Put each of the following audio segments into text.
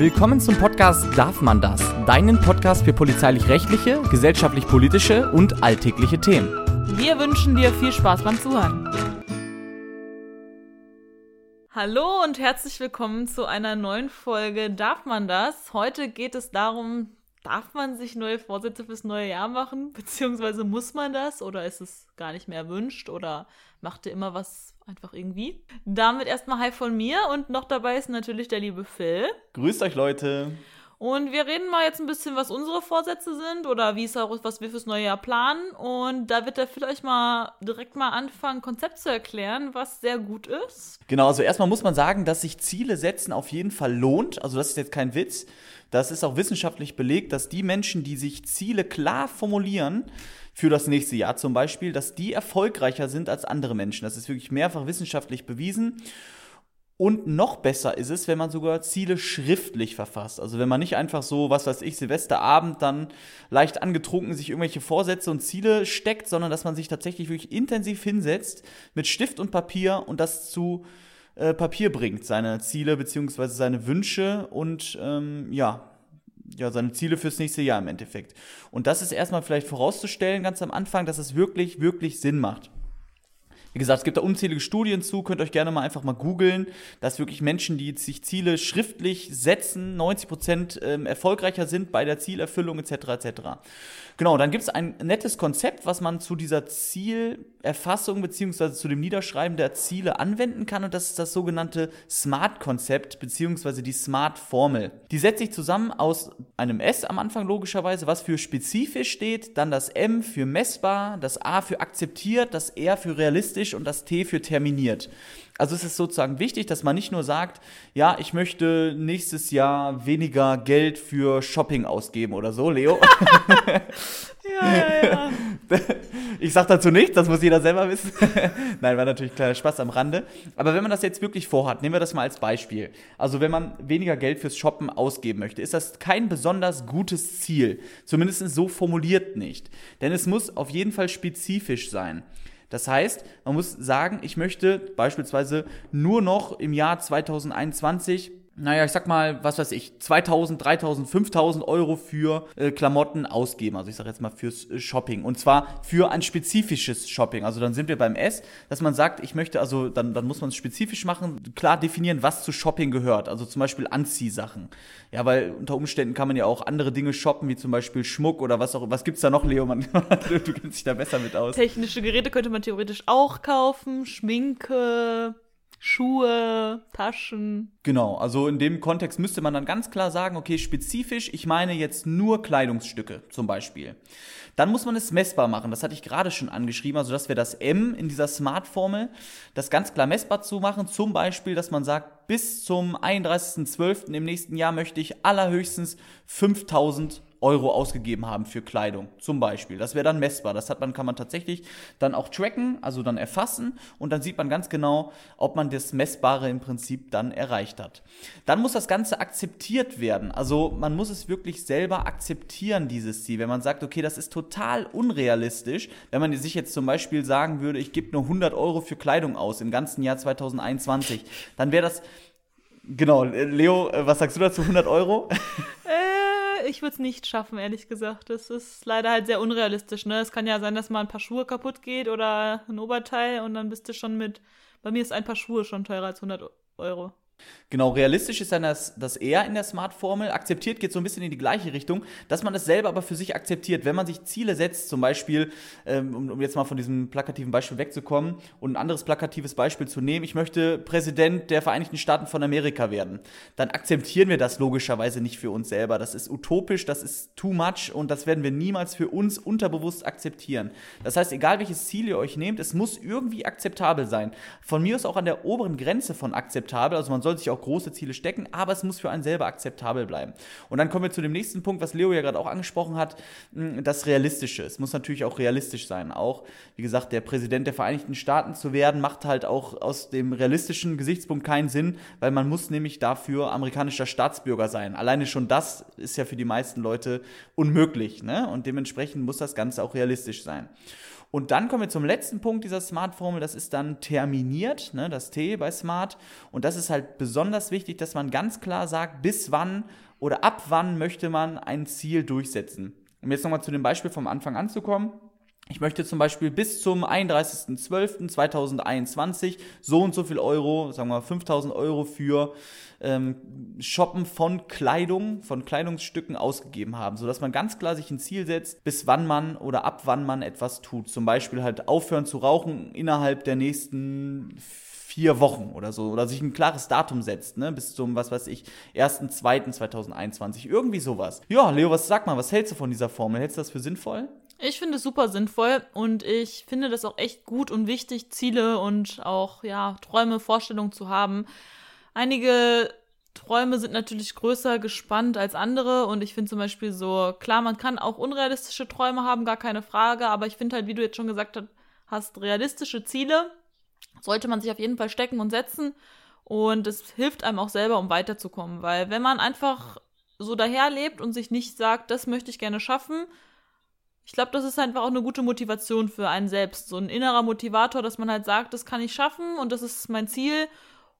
Willkommen zum Podcast Darf man das? Deinen Podcast für polizeilich-rechtliche, gesellschaftlich-politische und alltägliche Themen. Wir wünschen dir viel Spaß beim Zuhören. Hallo und herzlich willkommen zu einer neuen Folge Darf man das? Heute geht es darum, darf man sich neue Vorsätze fürs neue Jahr machen? Beziehungsweise muss man das? Oder ist es gar nicht mehr erwünscht? Oder macht ihr immer was einfach irgendwie? Damit erstmal Hi von mir und noch dabei ist natürlich der liebe Phil. Grüßt euch, Leute. Und wir reden mal jetzt ein bisschen, was unsere Vorsätze sind oder wie es auch was wir fürs neue Jahr planen. Und da wird der Phil euch mal direkt mal anfangen, Konzept zu erklären, was sehr gut ist. Genau, also erstmal muss man sagen, dass sich Ziele setzen auf jeden Fall lohnt. Also das ist jetzt kein Witz. Das ist auch wissenschaftlich belegt, dass die Menschen, die sich Ziele klar formulieren, für das nächste Jahr zum Beispiel, dass die erfolgreicher sind als andere Menschen. Das ist wirklich mehrfach wissenschaftlich bewiesen. Und noch besser ist es, wenn man sogar Ziele schriftlich verfasst. Also wenn man nicht einfach so, was weiß ich, Silvesterabend dann leicht angetrunken sich irgendwelche Vorsätze und Ziele steckt, sondern dass man sich tatsächlich wirklich intensiv hinsetzt mit Stift und Papier und das zu äh, Papier bringt, seine Ziele bzw. seine Wünsche und ähm, ja, ja, seine Ziele fürs nächste Jahr im Endeffekt. Und das ist erstmal vielleicht vorauszustellen, ganz am Anfang, dass es wirklich, wirklich Sinn macht. Wie gesagt, es gibt da unzählige Studien zu, könnt euch gerne mal einfach mal googeln, dass wirklich Menschen, die sich Ziele schriftlich setzen, 90 Prozent ähm, erfolgreicher sind bei der Zielerfüllung etc. etc. Genau, dann gibt es ein nettes Konzept, was man zu dieser Zielerfassung beziehungsweise zu dem Niederschreiben der Ziele anwenden kann und das ist das sogenannte SMART-Konzept beziehungsweise die SMART-Formel. Die setzt sich zusammen aus einem S am Anfang logischerweise, was für spezifisch steht, dann das M für messbar, das A für akzeptiert, das R für realistisch und das T für terminiert. Also es ist sozusagen wichtig, dass man nicht nur sagt, ja, ich möchte nächstes Jahr weniger Geld für Shopping ausgeben oder so, Leo. ja, ja, ja. Ich sag dazu nichts, das muss jeder selber wissen. Nein, war natürlich kleiner Spaß am Rande. Aber wenn man das jetzt wirklich vorhat, nehmen wir das mal als Beispiel. Also wenn man weniger Geld fürs Shoppen ausgeben möchte, ist das kein besonders gutes Ziel. Zumindest so formuliert nicht. Denn es muss auf jeden Fall spezifisch sein. Das heißt, man muss sagen, ich möchte beispielsweise nur noch im Jahr 2021 naja, ich sag mal, was weiß ich, 2000, 3000, 5000 Euro für äh, Klamotten ausgeben. Also ich sag jetzt mal fürs äh, Shopping. Und zwar für ein spezifisches Shopping. Also dann sind wir beim S, dass man sagt, ich möchte, also dann, dann muss man es spezifisch machen, klar definieren, was zu Shopping gehört. Also zum Beispiel Anziehsachen. Ja, weil unter Umständen kann man ja auch andere Dinge shoppen, wie zum Beispiel Schmuck oder was auch. Was gibt's da noch, Leo? Man, du kennst dich da besser mit aus. Technische Geräte könnte man theoretisch auch kaufen, Schminke. Schuhe, Taschen. Genau, also in dem Kontext müsste man dann ganz klar sagen, okay, spezifisch, ich meine jetzt nur Kleidungsstücke zum Beispiel. Dann muss man es messbar machen, das hatte ich gerade schon angeschrieben, also dass wir das M in dieser Smart-Formel, das ganz klar messbar zu machen, zum Beispiel, dass man sagt, bis zum 31.12. im nächsten Jahr möchte ich allerhöchstens 5000 Euro ausgegeben haben für Kleidung, zum Beispiel. Das wäre dann messbar. Das hat man, kann man tatsächlich dann auch tracken, also dann erfassen und dann sieht man ganz genau, ob man das Messbare im Prinzip dann erreicht hat. Dann muss das Ganze akzeptiert werden. Also man muss es wirklich selber akzeptieren, dieses Ziel. Wenn man sagt, okay, das ist total unrealistisch, wenn man sich jetzt zum Beispiel sagen würde, ich gebe nur 100 Euro für Kleidung aus im ganzen Jahr 2021, dann wäre das Genau, Leo, äh, was sagst du dazu? 100 Euro? ich würde es nicht schaffen, ehrlich gesagt. Das ist leider halt sehr unrealistisch. Ne? Es kann ja sein, dass mal ein paar Schuhe kaputt geht oder ein Oberteil und dann bist du schon mit. Bei mir ist ein paar Schuhe schon teurer als 100 Euro. Genau, realistisch ist dann das, das eher in der Smart-Formel. Akzeptiert geht so ein bisschen in die gleiche Richtung, dass man es selber aber für sich akzeptiert. Wenn man sich Ziele setzt, zum Beispiel, ähm, um, jetzt mal von diesem plakativen Beispiel wegzukommen und ein anderes plakatives Beispiel zu nehmen, ich möchte Präsident der Vereinigten Staaten von Amerika werden, dann akzeptieren wir das logischerweise nicht für uns selber. Das ist utopisch, das ist too much und das werden wir niemals für uns unterbewusst akzeptieren. Das heißt, egal welches Ziel ihr euch nehmt, es muss irgendwie akzeptabel sein. Von mir ist auch an der oberen Grenze von akzeptabel, also man soll sich auch große Ziele stecken, aber es muss für einen selber akzeptabel bleiben. Und dann kommen wir zu dem nächsten Punkt, was Leo ja gerade auch angesprochen hat, hm, das Realistische. Es muss natürlich auch realistisch sein. Auch, wie gesagt, der Präsident der Vereinigten Staaten zu werden, macht halt auch aus dem realistischen Gesichtspunkt keinen Sinn, weil man muss nämlich dafür amerikanischer Staatsbürger sein. Alleine schon das ist ja für die meisten Leute unmöglich. Ne? Und dementsprechend muss das Ganze auch realistisch sein. Und dann kommen wir zum letzten Punkt dieser Smart-Formel, das ist dann terminiert, ne, das T bei Smart. Und das ist halt besonders wichtig, dass man ganz klar sagt, bis wann oder ab wann möchte man ein Ziel durchsetzen. Um jetzt nochmal zu dem Beispiel vom Anfang anzukommen. Ich möchte zum Beispiel bis zum 31.12.2021 so und so viel Euro, sagen wir mal 5000 Euro für ähm, Shoppen von Kleidung, von Kleidungsstücken ausgegeben haben, sodass man ganz klar sich ein Ziel setzt, bis wann man oder ab wann man etwas tut. Zum Beispiel halt aufhören zu rauchen innerhalb der nächsten vier Wochen oder so oder sich ein klares Datum setzt, ne, bis zum, was weiß ich, 1.2.2021, irgendwie sowas. Ja, Leo, was sag mal, was hältst du von dieser Formel? Hältst du das für sinnvoll? Ich finde es super sinnvoll und ich finde das auch echt gut und wichtig, Ziele und auch ja, Träume, Vorstellungen zu haben. Einige Träume sind natürlich größer gespannt als andere und ich finde zum Beispiel so, klar, man kann auch unrealistische Träume haben, gar keine Frage, aber ich finde halt, wie du jetzt schon gesagt hast, realistische Ziele sollte man sich auf jeden Fall stecken und setzen und es hilft einem auch selber, um weiterzukommen, weil wenn man einfach so daherlebt und sich nicht sagt, das möchte ich gerne schaffen, ich glaube, das ist einfach auch eine gute Motivation für einen selbst. So ein innerer Motivator, dass man halt sagt, das kann ich schaffen und das ist mein Ziel.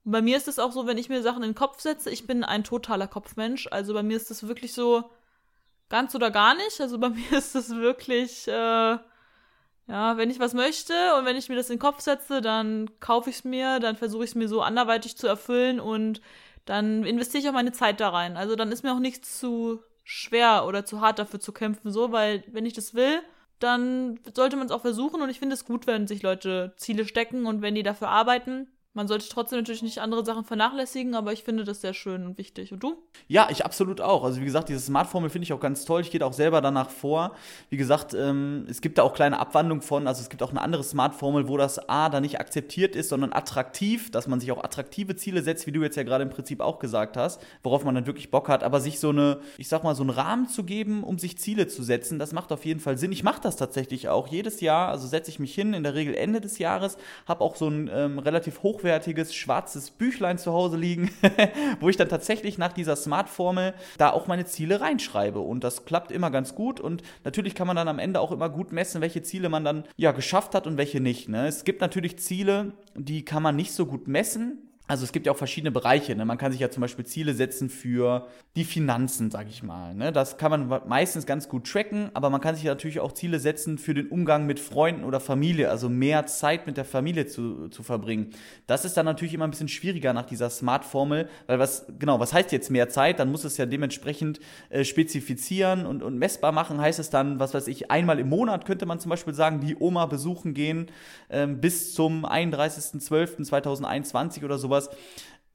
Und bei mir ist es auch so, wenn ich mir Sachen in den Kopf setze, ich bin ein totaler Kopfmensch. Also bei mir ist das wirklich so ganz oder gar nicht. Also bei mir ist das wirklich, äh, ja, wenn ich was möchte und wenn ich mir das in den Kopf setze, dann kaufe ich es mir, dann versuche ich es mir so anderweitig zu erfüllen und dann investiere ich auch meine Zeit da rein. Also dann ist mir auch nichts zu schwer oder zu hart dafür zu kämpfen, so, weil wenn ich das will, dann sollte man es auch versuchen und ich finde es gut, wenn sich Leute Ziele stecken und wenn die dafür arbeiten. Man sollte trotzdem natürlich nicht andere Sachen vernachlässigen, aber ich finde das sehr schön und wichtig. Und du? Ja, ich absolut auch. Also wie gesagt, diese Smart-Formel finde ich auch ganz toll. Ich gehe auch selber danach vor. Wie gesagt, ähm, es gibt da auch kleine Abwandlungen von. Also es gibt auch eine andere Smart-Formel, wo das A da nicht akzeptiert ist, sondern attraktiv, dass man sich auch attraktive Ziele setzt, wie du jetzt ja gerade im Prinzip auch gesagt hast, worauf man dann wirklich Bock hat. Aber sich so eine, ich sag mal, so einen Rahmen zu geben, um sich Ziele zu setzen, das macht auf jeden Fall Sinn. Ich mache das tatsächlich auch jedes Jahr. Also setze ich mich hin, in der Regel Ende des Jahres, habe auch so ein ähm, relativ hoch hochwertiges schwarzes Büchlein zu Hause liegen, wo ich dann tatsächlich nach dieser Smart-Formel da auch meine Ziele reinschreibe. Und das klappt immer ganz gut. Und natürlich kann man dann am Ende auch immer gut messen, welche Ziele man dann ja geschafft hat und welche nicht. Ne? Es gibt natürlich Ziele, die kann man nicht so gut messen. Also es gibt ja auch verschiedene Bereiche. Ne? Man kann sich ja zum Beispiel Ziele setzen für die Finanzen, sag ich mal. Ne? Das kann man meistens ganz gut tracken, aber man kann sich natürlich auch Ziele setzen für den Umgang mit Freunden oder Familie, also mehr Zeit mit der Familie zu, zu verbringen. Das ist dann natürlich immer ein bisschen schwieriger nach dieser Smart-Formel, weil was, genau, was heißt jetzt mehr Zeit? Dann muss es ja dementsprechend äh, spezifizieren und, und messbar machen. Heißt es dann, was weiß ich, einmal im Monat könnte man zum Beispiel sagen, die Oma besuchen gehen ähm, bis zum 31.12.2021 oder sowas sowas.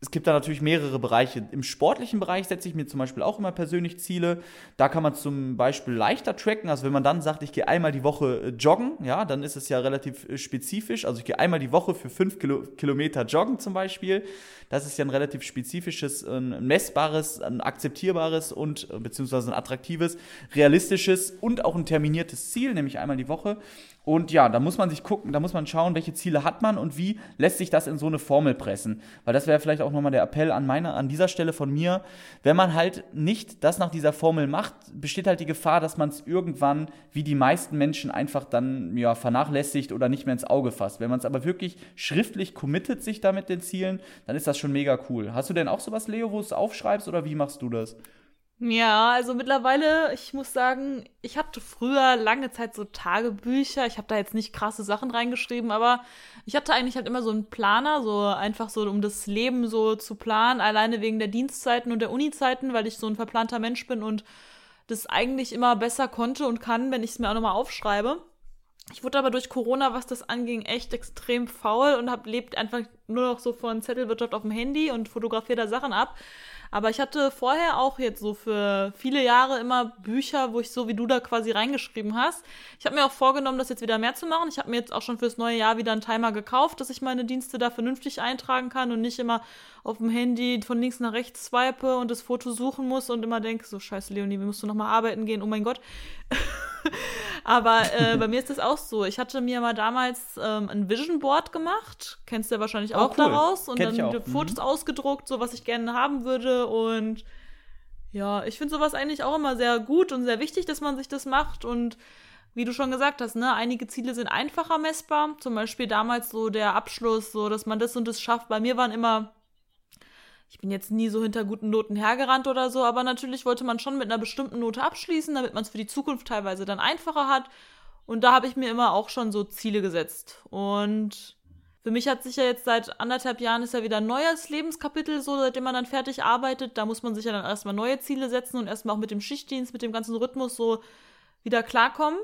Es gibt da natürlich mehrere Bereiche. Im sportlichen Bereich setze ich mir zum Beispiel auch immer persönlich Ziele. Da kann man zum Beispiel leichter tracken. Also wenn man dann sagt, ich gehe einmal die Woche äh, joggen, ja, dann ist es ja relativ äh, spezifisch. Also ich gehe einmal die Woche für fünf Kilo Kilometer joggen zum Beispiel. Das ist ja ein relativ spezifisches, ein messbares, ein akzeptierbares und äh, beziehungsweise ein attraktives, realistisches und auch ein terminiertes Ziel, nämlich einmal die Woche. Und ja, da muss man sich gucken, da muss man schauen, welche Ziele hat man und wie lässt sich das in so eine Formel pressen. Weil das wäre vielleicht auch nochmal der Appell an meiner, an dieser Stelle von mir. Wenn man halt nicht das nach dieser Formel macht, besteht halt die Gefahr, dass man es irgendwann, wie die meisten Menschen, einfach dann ja, vernachlässigt oder nicht mehr ins Auge fasst. Wenn man es aber wirklich schriftlich committet sich da mit den Zielen, dann ist das schon mega cool. Hast du denn auch sowas, Leo, wo du es aufschreibst oder wie machst du das? Ja, also mittlerweile, ich muss sagen, ich hatte früher lange Zeit so Tagebücher. Ich habe da jetzt nicht krasse Sachen reingeschrieben, aber ich hatte eigentlich halt immer so einen Planer, so einfach so, um das Leben so zu planen, alleine wegen der Dienstzeiten und der Unizeiten, weil ich so ein verplanter Mensch bin und das eigentlich immer besser konnte und kann, wenn ich es mir auch nochmal aufschreibe. Ich wurde aber durch Corona, was das anging, echt extrem faul und hab lebt einfach nur noch so von Zettelwirtschaft auf dem Handy und fotografiere da Sachen ab. Aber ich hatte vorher auch jetzt so für viele Jahre immer Bücher, wo ich so wie du da quasi reingeschrieben hast. Ich habe mir auch vorgenommen, das jetzt wieder mehr zu machen. Ich habe mir jetzt auch schon fürs neue Jahr wieder einen Timer gekauft, dass ich meine Dienste da vernünftig eintragen kann und nicht immer auf dem Handy von links nach rechts swipe und das Foto suchen muss und immer denke, so scheiße Leonie, wie musst du nochmal arbeiten gehen? Oh mein Gott. Aber äh, bei mir ist das auch so. Ich hatte mir mal damals ähm, ein Vision Board gemacht. Kennst du ja wahrscheinlich oh, auch cool. daraus. Und Kenn dann Fotos mhm. ausgedruckt, so was ich gerne haben würde. Und ja, ich finde sowas eigentlich auch immer sehr gut und sehr wichtig, dass man sich das macht. Und wie du schon gesagt hast, ne, einige Ziele sind einfacher messbar. Zum Beispiel damals so der Abschluss, so dass man das und das schafft. Bei mir waren immer, ich bin jetzt nie so hinter guten Noten hergerannt oder so, aber natürlich wollte man schon mit einer bestimmten Note abschließen, damit man es für die Zukunft teilweise dann einfacher hat. Und da habe ich mir immer auch schon so Ziele gesetzt. Und für mich hat sich ja jetzt seit anderthalb Jahren ist ja wieder ein neues Lebenskapitel, so seitdem man dann fertig arbeitet. Da muss man sich ja dann erstmal neue Ziele setzen und erstmal auch mit dem Schichtdienst, mit dem ganzen Rhythmus so wieder klarkommen.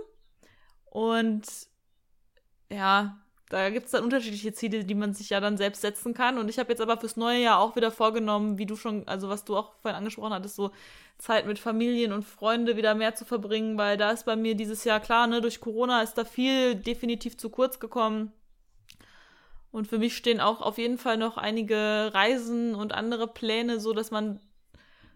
Und ja, da gibt es dann unterschiedliche Ziele, die man sich ja dann selbst setzen kann. Und ich habe jetzt aber fürs neue Jahr auch wieder vorgenommen, wie du schon, also was du auch vorhin angesprochen hattest, so Zeit mit Familien und Freunde wieder mehr zu verbringen, weil da ist bei mir dieses Jahr klar, ne, durch Corona ist da viel definitiv zu kurz gekommen. Und für mich stehen auch auf jeden Fall noch einige Reisen und andere Pläne, so dass man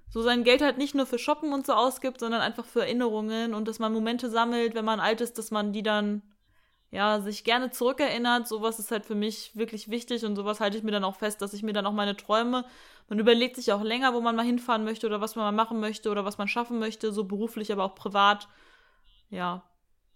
so sein Geld halt nicht nur für Shoppen und so ausgibt, sondern einfach für Erinnerungen und dass man Momente sammelt, wenn man alt ist, dass man die dann ja sich gerne zurückerinnert. Sowas ist halt für mich wirklich wichtig und sowas halte ich mir dann auch fest, dass ich mir dann auch meine Träume, man überlegt sich auch länger, wo man mal hinfahren möchte oder was man mal machen möchte oder was man schaffen möchte, so beruflich, aber auch privat. Ja,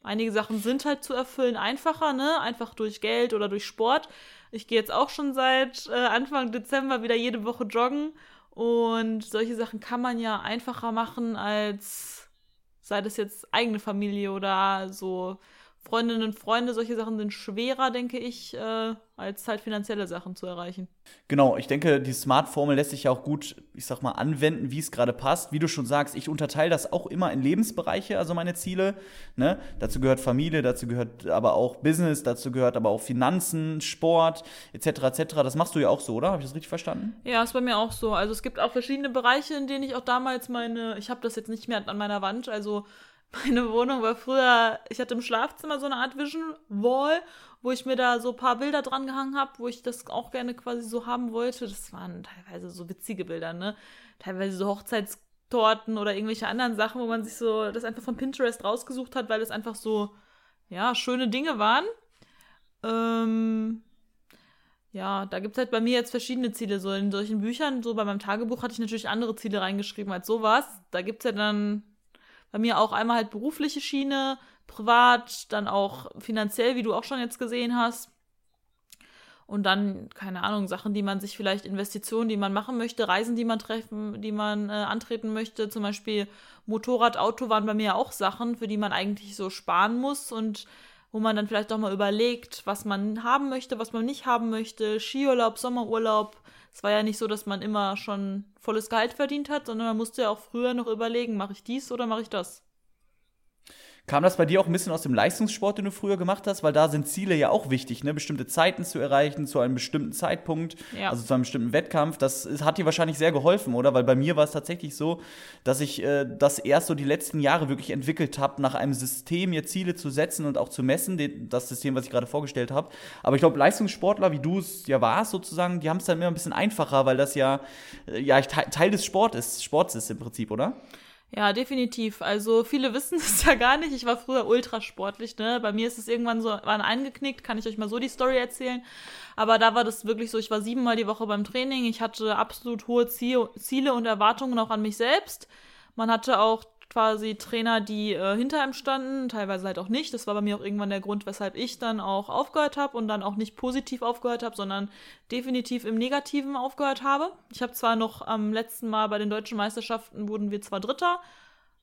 einige Sachen sind halt zu erfüllen einfacher, ne? Einfach durch Geld oder durch Sport. Ich gehe jetzt auch schon seit äh, Anfang Dezember wieder jede Woche joggen und solche Sachen kann man ja einfacher machen als sei das jetzt eigene Familie oder so Freundinnen und Freunde, solche Sachen sind schwerer, denke ich, äh, als halt finanzielle Sachen zu erreichen. Genau, ich denke, die Smart-Formel lässt sich ja auch gut, ich sag mal, anwenden, wie es gerade passt. Wie du schon sagst, ich unterteile das auch immer in Lebensbereiche, also meine Ziele. Ne? Dazu gehört Familie, dazu gehört aber auch Business, dazu gehört aber auch Finanzen, Sport, etc. etc. Das machst du ja auch so, oder? Habe ich das richtig verstanden? Ja, ist bei mir auch so. Also es gibt auch verschiedene Bereiche, in denen ich auch damals meine, ich habe das jetzt nicht mehr an meiner Wand, also meine Wohnung war früher, ich hatte im Schlafzimmer so eine Art Vision Wall, wo ich mir da so ein paar Bilder dran gehangen habe, wo ich das auch gerne quasi so haben wollte. Das waren teilweise so witzige Bilder, ne? Teilweise so Hochzeitstorten oder irgendwelche anderen Sachen, wo man sich so das einfach von Pinterest rausgesucht hat, weil es einfach so, ja, schöne Dinge waren. Ähm, ja, da gibt es halt bei mir jetzt verschiedene Ziele. So in solchen Büchern, so bei meinem Tagebuch hatte ich natürlich andere Ziele reingeschrieben als sowas. Da gibt es ja dann bei mir auch einmal halt berufliche Schiene, privat, dann auch finanziell, wie du auch schon jetzt gesehen hast. Und dann, keine Ahnung, Sachen, die man sich vielleicht, Investitionen, die man machen möchte, Reisen, die man treffen, die man äh, antreten möchte, zum Beispiel Motorrad, Auto waren bei mir auch Sachen, für die man eigentlich so sparen muss und wo man dann vielleicht auch mal überlegt, was man haben möchte, was man nicht haben möchte, Skiurlaub, Sommerurlaub, es war ja nicht so, dass man immer schon volles Gehalt verdient hat, sondern man musste ja auch früher noch überlegen, mache ich dies oder mache ich das. Kam das bei dir auch ein bisschen aus dem Leistungssport, den du früher gemacht hast? Weil da sind Ziele ja auch wichtig, ne? bestimmte Zeiten zu erreichen, zu einem bestimmten Zeitpunkt, ja. also zu einem bestimmten Wettkampf. Das ist, hat dir wahrscheinlich sehr geholfen, oder? Weil bei mir war es tatsächlich so, dass ich äh, das erst so die letzten Jahre wirklich entwickelt habe, nach einem System mir Ziele zu setzen und auch zu messen, den, das System, was ich gerade vorgestellt habe. Aber ich glaube, Leistungssportler, wie du es ja warst, sozusagen, die haben es dann immer ein bisschen einfacher, weil das ja, äh, ja Teil des Sport ist, Sports ist im Prinzip, oder? Ja, definitiv. Also viele wissen es ja gar nicht. Ich war früher ultrasportlich, ne? Bei mir ist es irgendwann so wann eingeknickt, kann ich euch mal so die Story erzählen. Aber da war das wirklich so, ich war siebenmal die Woche beim Training. Ich hatte absolut hohe Ziele und Erwartungen auch an mich selbst. Man hatte auch quasi Trainer, die äh, hinter ihm standen, teilweise halt auch nicht. Das war bei mir auch irgendwann der Grund, weshalb ich dann auch aufgehört habe und dann auch nicht positiv aufgehört habe, sondern definitiv im Negativen aufgehört habe. Ich habe zwar noch am letzten Mal bei den deutschen Meisterschaften wurden wir zwar Dritter,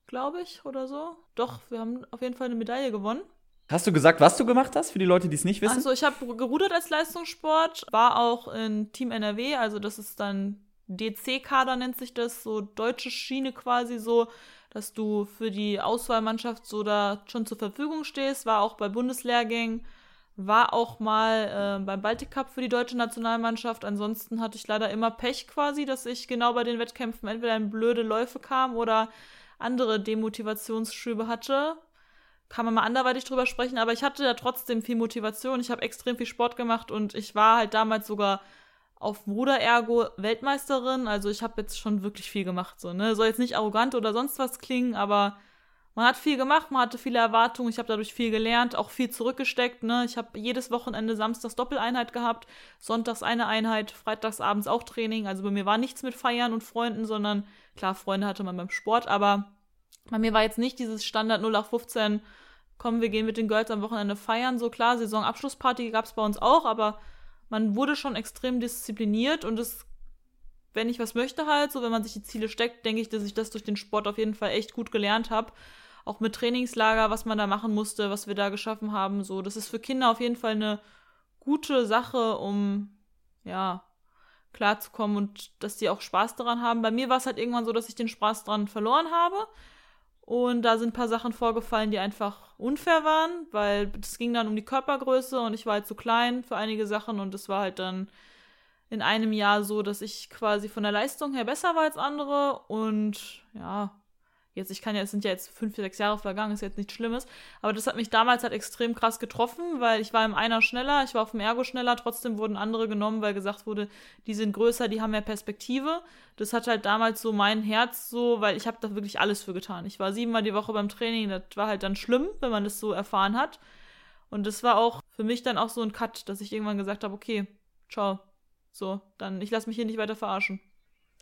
glaube ich, oder so. Doch, wir haben auf jeden Fall eine Medaille gewonnen. Hast du gesagt, was du gemacht hast, für die Leute, die es nicht wissen? Also ich habe gerudert als Leistungssport, war auch in Team NRW, also das ist dann DC-Kader nennt sich das, so deutsche Schiene quasi so dass du für die Auswahlmannschaft so da schon zur Verfügung stehst, war auch bei Bundeslehrgängen, war auch mal äh, beim Baltic Cup für die deutsche Nationalmannschaft. Ansonsten hatte ich leider immer Pech quasi, dass ich genau bei den Wettkämpfen entweder in blöde Läufe kam oder andere Demotivationsschübe hatte. Kann man mal anderweitig drüber sprechen, aber ich hatte ja trotzdem viel Motivation. Ich habe extrem viel Sport gemacht und ich war halt damals sogar auf Ruder-Ergo Weltmeisterin. Also ich habe jetzt schon wirklich viel gemacht. So, ne? Soll jetzt nicht arrogant oder sonst was klingen, aber man hat viel gemacht, man hatte viele Erwartungen, ich habe dadurch viel gelernt, auch viel zurückgesteckt. Ne? Ich habe jedes Wochenende samstags Doppeleinheit gehabt, sonntags eine Einheit, freitags abends auch Training. Also bei mir war nichts mit Feiern und Freunden, sondern klar, Freunde hatte man beim Sport, aber bei mir war jetzt nicht dieses Standard 0815 komm, wir gehen mit den Girls am Wochenende feiern. So klar, Saisonabschlussparty gab es bei uns auch, aber man wurde schon extrem diszipliniert und es, wenn ich was möchte halt, so wenn man sich die Ziele steckt, denke ich, dass ich das durch den Sport auf jeden Fall echt gut gelernt habe. Auch mit Trainingslager, was man da machen musste, was wir da geschaffen haben, so, das ist für Kinder auf jeden Fall eine gute Sache, um, ja, klarzukommen und dass die auch Spaß daran haben. Bei mir war es halt irgendwann so, dass ich den Spaß daran verloren habe. Und da sind ein paar Sachen vorgefallen, die einfach unfair waren, weil es ging dann um die Körpergröße und ich war halt zu klein für einige Sachen und es war halt dann in einem Jahr so, dass ich quasi von der Leistung her besser war als andere und ja, Jetzt, ich kann ja, es sind ja jetzt fünf, sechs Jahre vergangen, ist jetzt nichts Schlimmes. Aber das hat mich damals halt extrem krass getroffen, weil ich war im Einer schneller, ich war auf dem Ergo schneller, trotzdem wurden andere genommen, weil gesagt wurde, die sind größer, die haben mehr Perspektive. Das hat halt damals so mein Herz so, weil ich habe da wirklich alles für getan. Ich war siebenmal die Woche beim Training, das war halt dann schlimm, wenn man das so erfahren hat. Und das war auch für mich dann auch so ein Cut, dass ich irgendwann gesagt habe, okay, ciao. So, dann ich lasse mich hier nicht weiter verarschen.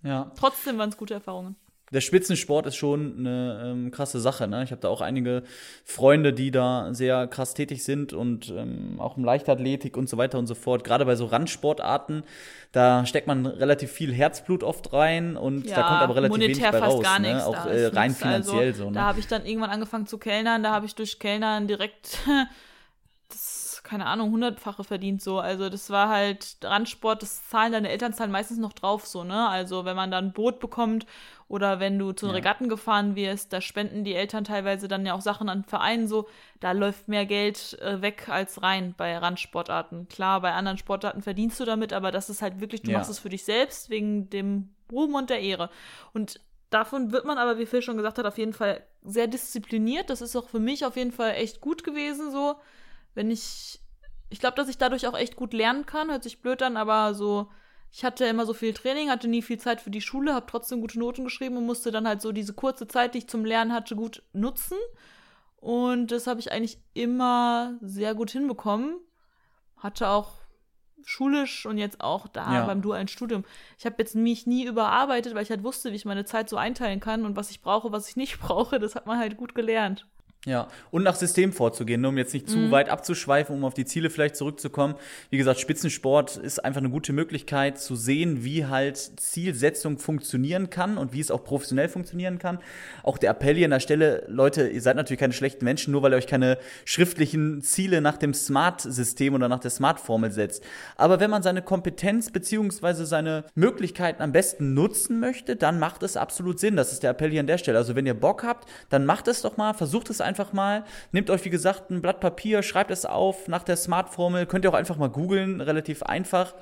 Ja. Trotzdem waren es gute Erfahrungen der Spitzensport ist schon eine ähm, krasse Sache. Ne? Ich habe da auch einige Freunde, die da sehr krass tätig sind und ähm, auch im Leichtathletik und so weiter und so fort. Gerade bei so Randsportarten, da steckt man relativ viel Herzblut oft rein und ja, da kommt aber relativ wenig bei raus. Gar ne? Auch äh, rein nix. finanziell also, so. Ne? Da habe ich dann irgendwann angefangen zu kellnern, da habe ich durch Kellnern direkt keine Ahnung, hundertfache verdient so. Also das war halt Randsport, das zahlen deine Eltern zahlen meistens noch drauf so, ne? Also wenn man dann ein Boot bekommt oder wenn du zu ja. Regatten gefahren wirst, da spenden die Eltern teilweise dann ja auch Sachen an Vereinen so, da läuft mehr Geld äh, weg als rein bei Randsportarten. Klar, bei anderen Sportarten verdienst du damit, aber das ist halt wirklich, du ja. machst es für dich selbst wegen dem Ruhm und der Ehre. Und davon wird man aber, wie Phil schon gesagt hat, auf jeden Fall sehr diszipliniert. Das ist auch für mich auf jeden Fall echt gut gewesen so wenn ich. Ich glaube, dass ich dadurch auch echt gut lernen kann. Hört sich blöd an, aber so. Ich hatte immer so viel Training, hatte nie viel Zeit für die Schule, habe trotzdem gute Noten geschrieben und musste dann halt so diese kurze Zeit, die ich zum Lernen hatte, gut nutzen. Und das habe ich eigentlich immer sehr gut hinbekommen. Hatte auch schulisch und jetzt auch da ja. beim dualen Studium. Ich habe jetzt mich nie überarbeitet, weil ich halt wusste, wie ich meine Zeit so einteilen kann und was ich brauche, was ich nicht brauche. Das hat man halt gut gelernt. Ja, und nach System vorzugehen, ne, um jetzt nicht zu mhm. weit abzuschweifen, um auf die Ziele vielleicht zurückzukommen. Wie gesagt, Spitzensport ist einfach eine gute Möglichkeit zu sehen, wie halt Zielsetzung funktionieren kann und wie es auch professionell funktionieren kann. Auch der Appell hier an der Stelle, Leute, ihr seid natürlich keine schlechten Menschen, nur weil ihr euch keine schriftlichen Ziele nach dem Smart-System oder nach der Smart-Formel setzt. Aber wenn man seine Kompetenz beziehungsweise seine Möglichkeiten am besten nutzen möchte, dann macht es absolut Sinn. Das ist der Appell hier an der Stelle. Also wenn ihr Bock habt, dann macht es doch mal, versucht es einfach einfach mal. Nehmt euch, wie gesagt, ein Blatt Papier, schreibt es auf nach der Smart-Formel. Könnt ihr auch einfach mal googeln, relativ einfach.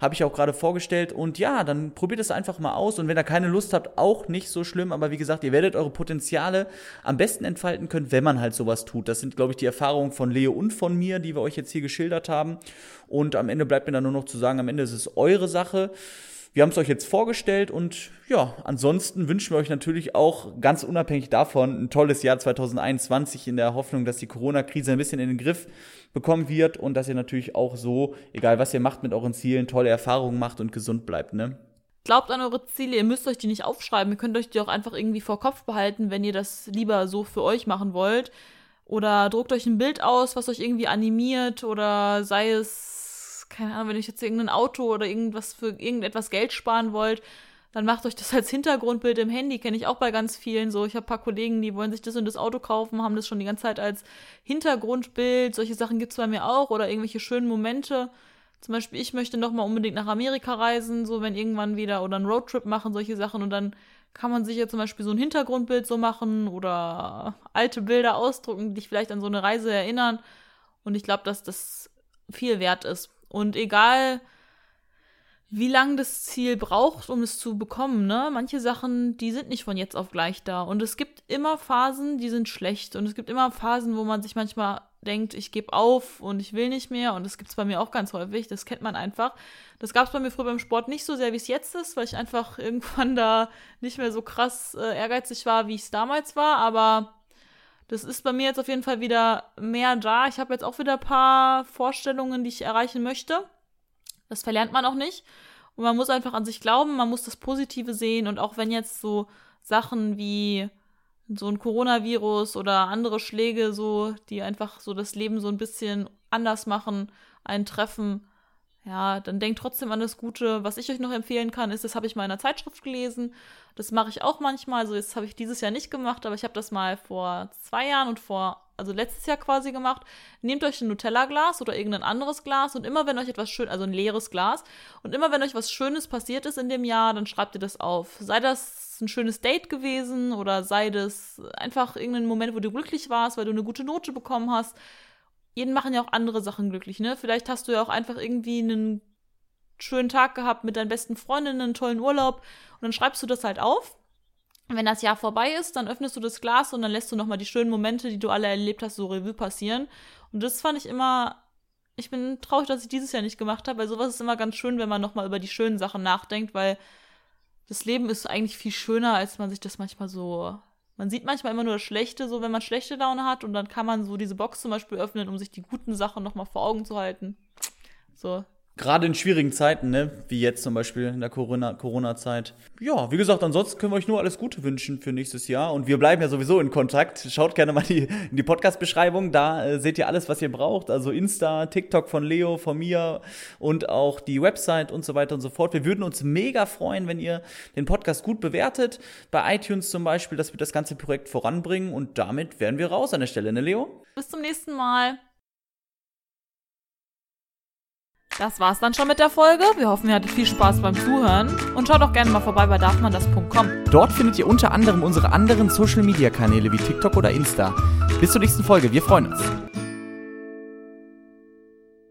Habe ich auch gerade vorgestellt. Und ja, dann probiert es einfach mal aus. Und wenn ihr keine Lust habt, auch nicht so schlimm. Aber wie gesagt, ihr werdet eure Potenziale am besten entfalten können, wenn man halt sowas tut. Das sind, glaube ich, die Erfahrungen von Leo und von mir, die wir euch jetzt hier geschildert haben. Und am Ende bleibt mir dann nur noch zu sagen, am Ende ist es eure Sache. Wir haben es euch jetzt vorgestellt und ja, ansonsten wünschen wir euch natürlich auch ganz unabhängig davon ein tolles Jahr 2021 in der Hoffnung, dass die Corona-Krise ein bisschen in den Griff bekommen wird und dass ihr natürlich auch so, egal was ihr macht mit euren Zielen, tolle Erfahrungen macht und gesund bleibt, ne? Glaubt an eure Ziele, ihr müsst euch die nicht aufschreiben, ihr könnt euch die auch einfach irgendwie vor Kopf behalten, wenn ihr das lieber so für euch machen wollt. Oder druckt euch ein Bild aus, was euch irgendwie animiert oder sei es keine Ahnung, wenn ihr jetzt irgendein Auto oder irgendwas für irgendetwas Geld sparen wollt, dann macht euch das als Hintergrundbild im Handy, kenne ich auch bei ganz vielen so. Ich habe ein paar Kollegen, die wollen sich das und das Auto kaufen, haben das schon die ganze Zeit als Hintergrundbild. Solche Sachen gibt es bei mir auch oder irgendwelche schönen Momente. Zum Beispiel, ich möchte noch mal unbedingt nach Amerika reisen, so wenn irgendwann wieder oder einen Roadtrip machen, solche Sachen und dann kann man sich ja zum Beispiel so ein Hintergrundbild so machen oder alte Bilder ausdrucken, die dich vielleicht an so eine Reise erinnern. Und ich glaube, dass das viel wert ist. Und egal, wie lang das Ziel braucht, um es zu bekommen, ne? Manche Sachen, die sind nicht von jetzt auf gleich da. Und es gibt immer Phasen, die sind schlecht. Und es gibt immer Phasen, wo man sich manchmal denkt, ich gebe auf und ich will nicht mehr. Und das gibt es bei mir auch ganz häufig. Das kennt man einfach. Das gab es bei mir früher beim Sport nicht so sehr, wie es jetzt ist, weil ich einfach irgendwann da nicht mehr so krass äh, ehrgeizig war, wie ich es damals war. Aber das ist bei mir jetzt auf jeden Fall wieder mehr da. Ich habe jetzt auch wieder ein paar Vorstellungen, die ich erreichen möchte. Das verlernt man auch nicht. Und man muss einfach an sich glauben, man muss das Positive sehen. Und auch wenn jetzt so Sachen wie so ein Coronavirus oder andere Schläge, so, die einfach so das Leben so ein bisschen anders machen, einen treffen, ja, dann denkt trotzdem an das Gute. Was ich euch noch empfehlen kann, ist, das habe ich mal in einer Zeitschrift gelesen. Das mache ich auch manchmal. Also, jetzt habe ich dieses Jahr nicht gemacht, aber ich habe das mal vor zwei Jahren und vor, also letztes Jahr quasi gemacht. Nehmt euch ein Nutella-Glas oder irgendein anderes Glas und immer, wenn euch etwas schön, also ein leeres Glas, und immer, wenn euch was Schönes passiert ist in dem Jahr, dann schreibt ihr das auf. Sei das ein schönes Date gewesen oder sei das einfach irgendein Moment, wo du glücklich warst, weil du eine gute Note bekommen hast jeden machen ja auch andere Sachen glücklich, ne? Vielleicht hast du ja auch einfach irgendwie einen schönen Tag gehabt mit deinen besten Freundinnen, einen tollen Urlaub und dann schreibst du das halt auf. Wenn das Jahr vorbei ist, dann öffnest du das Glas und dann lässt du nochmal die schönen Momente, die du alle erlebt hast, so Revue passieren. Und das fand ich immer, ich bin traurig, dass ich dieses Jahr nicht gemacht habe, weil sowas ist immer ganz schön, wenn man nochmal über die schönen Sachen nachdenkt, weil das Leben ist eigentlich viel schöner, als man sich das manchmal so man sieht manchmal immer nur das Schlechte, so wenn man schlechte Laune hat und dann kann man so diese Box zum Beispiel öffnen, um sich die guten Sachen nochmal vor Augen zu halten. So, Gerade in schwierigen Zeiten, ne? wie jetzt zum Beispiel in der Corona-Zeit. Corona ja, wie gesagt, ansonsten können wir euch nur alles Gute wünschen für nächstes Jahr. Und wir bleiben ja sowieso in Kontakt. Schaut gerne mal die, in die Podcast-Beschreibung. Da äh, seht ihr alles, was ihr braucht. Also Insta, TikTok von Leo, von mir und auch die Website und so weiter und so fort. Wir würden uns mega freuen, wenn ihr den Podcast gut bewertet. Bei iTunes zum Beispiel, dass wir das ganze Projekt voranbringen. Und damit wären wir raus an der Stelle, ne, Leo? Bis zum nächsten Mal. Das war's dann schon mit der Folge. Wir hoffen, ihr hattet viel Spaß beim Zuhören und schaut auch gerne mal vorbei bei darfmandas.com. Dort findet ihr unter anderem unsere anderen Social Media Kanäle wie TikTok oder Insta. Bis zur nächsten Folge. Wir freuen uns.